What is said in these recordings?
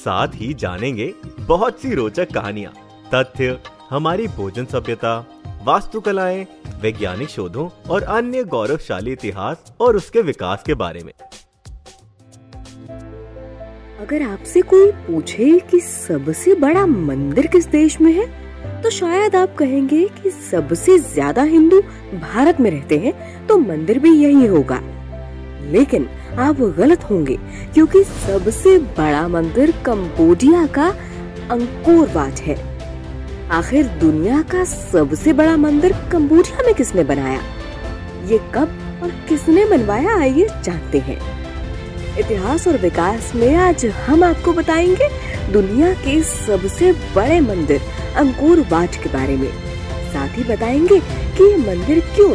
साथ ही जानेंगे बहुत सी रोचक कहानियाँ, तथ्य, हमारी भोजन सभ्यता, वास्तुकलाएँ, वैज्ञानिक शोधों और अन्य गौरवशाली इतिहास और उसके विकास के बारे में। अगर आपसे कोई पूछे कि सबसे बड़ा मंदिर किस देश में है तो शायद आप कहेंगे कि सबसे ज़्यादा हिंदू भारत में रहते हैं तो मंदिर भी यही होगा। लेकिन आप गलत होंगे, क्योंकि सबसे बड़ा मंदिर कंबोडिया का अंकोर वाट है। आखिर दुनिया का सबसे बड़ा मंदिर कंबोडिया में किसने बनाया? ये कब और किसने बनवाया, आइए जानते हैं। इतिहास और विकास में आज हम आपको बताएँगे दुनिया के सबसे बड़े मंदिर अंकुर वाट के बारे में। साथ ही बताएँगे कि ये मंदिर क्यों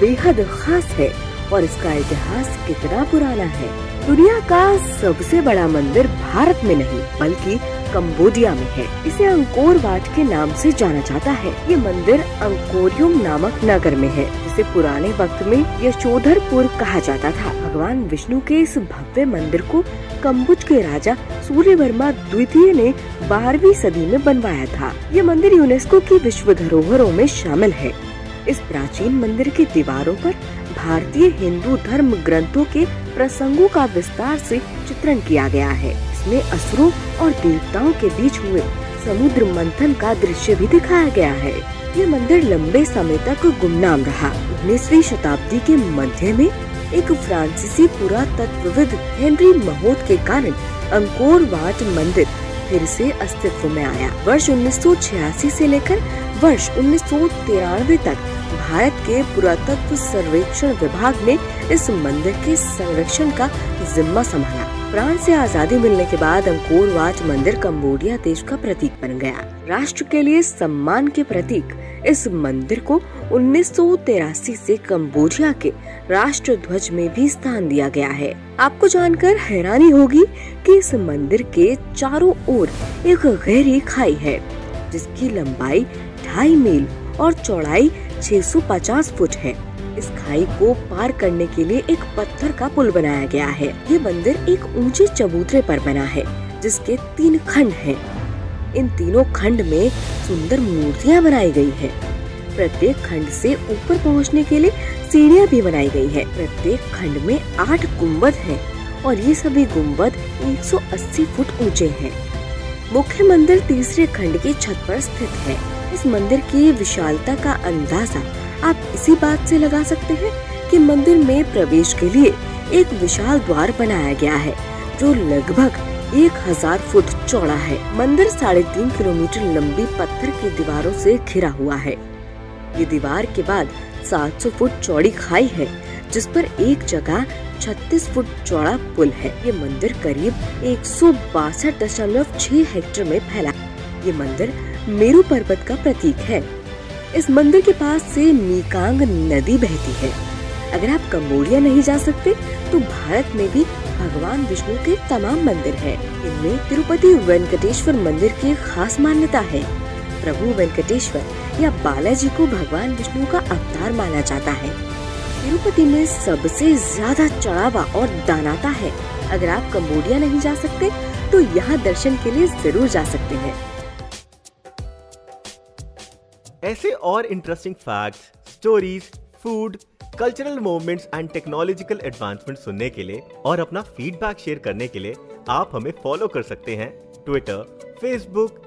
बेहद खास है। और इसका इतिहास कितना पुराना है। दुनिया का सबसे बड़ा मंदिर भारत में नहीं, बल्कि कंबोडिया में है। इसे अंकोर वाट के नाम से जाना जाता है। ये मंदिर अंकोरियम नामक नगर में है। जिसे पुराने वक्त में यशोधरपुर कहा जाता था। भगवान विष्णु के इस भव्य मंदिर को कम्बुज के राजा सूर्य वर्मा द्वितीय ने बारहवीं सदी में बनवाया था। ये मंदिर यूनेस्को की विश्व धरोहरों में शामिल है। इस प्राचीन मंदिर की दीवारों पर भारतीय हिंदू धर्म ग्रंथों के प्रसंगों का विस्तार से चित्रण किया गया है। इसमें असुरों और देवताओं के बीच हुए समुद्र मंथन का दृश्य भी दिखाया गया है। ये मंदिर लंबे समय तक गुमनाम रहा। उन्नीसवी शताब्दी के मध्य में एक फ्रांसीसी पुरातत्वविद हेनरी महोत के कारण अंकोर वाट मंदिर फिर से अस्तित्व में आया। वर्ष 1986 से लेकर वर्ष उन्नीस सौ तिरानवे तक भारत के पुरातत्व सर्वेक्षण विभाग ने इस मंदिर के संरक्षण का जिम्मा संभाला। फ्रांस से आज़ादी मिलने के बाद अंकोर वाच मंदिर कम्बोडिया देश का प्रतीक बन गया। राष्ट्र के लिए सम्मान के प्रतीक इस मंदिर को उन्नीस से कम्बोडिया के राष्ट्र ध्वज में भी स्थान दिया गया है। आपको जानकर हैरानी होगी कि इस मंदिर के चारों ओर एक गहरी खाई है, जिसकी लंबाई ढाई मील और चौड़ाई 650 फुट है इस खाई को पार करने के लिए एक पत्थर का पुल बनाया गया है ये मंदिर एक ऊँचे चबूतरे पर बना है, जिसके तीन खंड हैं। इन तीनों खंड में सुंदर मूर्तियाँ बनाई गई हैं। प्रत्येक खंड से ऊपर पहुँचने के लिए सीढ़ियाँ भी बनाई गई है प्रत्येक खंड में आठ गुंबद हैं और ये सभी गुंबद 180 फुट ऊँचे हैं। मुख्य मंदिर तीसरे खंड की छत पर स्थित है। इस मंदिर की विशालता का अंदाज़ा आप इसी बात से लगा सकते हैं कि मंदिर में प्रवेश के लिए एक विशाल द्वार बनाया गया है, जो लगभग एक हज़ार फुट चौड़ा है। मंदिर साढ़े तीन किलोमीटर लंबी पत्थर की दीवारों से घिरा हुआ है। ये दीवार के बाद 700 फुट चौड़ी खाई है, जिस पर एक जगह 36 फुट चौड़ा पुल है। ये मंदिर करीब एक हेक्टेयर में फैला। ये मंदिर मेरू पर्वत का प्रतीक है। इस मंदिर के पास से मीकांग नदी बहती है। अगर आप कम्बोडिया नहीं जा सकते तो भारत में भी भगवान विष्णु के तमाम मंदिर हैं। इनमें तिरुपति वेंकटेश्वर मंदिर की खास मान्यता है। प्रभु वेंकटेश्वर या बालाजी को भगवान विष्णु का अवतार माना जाता है। तिरुपति में सबसे ज़्यादा चढ़ावा और दानाता है। अगर आप कम्बोडिया नहीं जा सकते तो यहाँ दर्शन के लिए ज़रूर जा सकते हैं। ऐसे और interesting facts, stories food cultural movements and technological advancement सुनने के लिए और अपना फीडबैक शेयर करने के लिए आप हमें फॉलो कर सकते हैं Twitter Facebook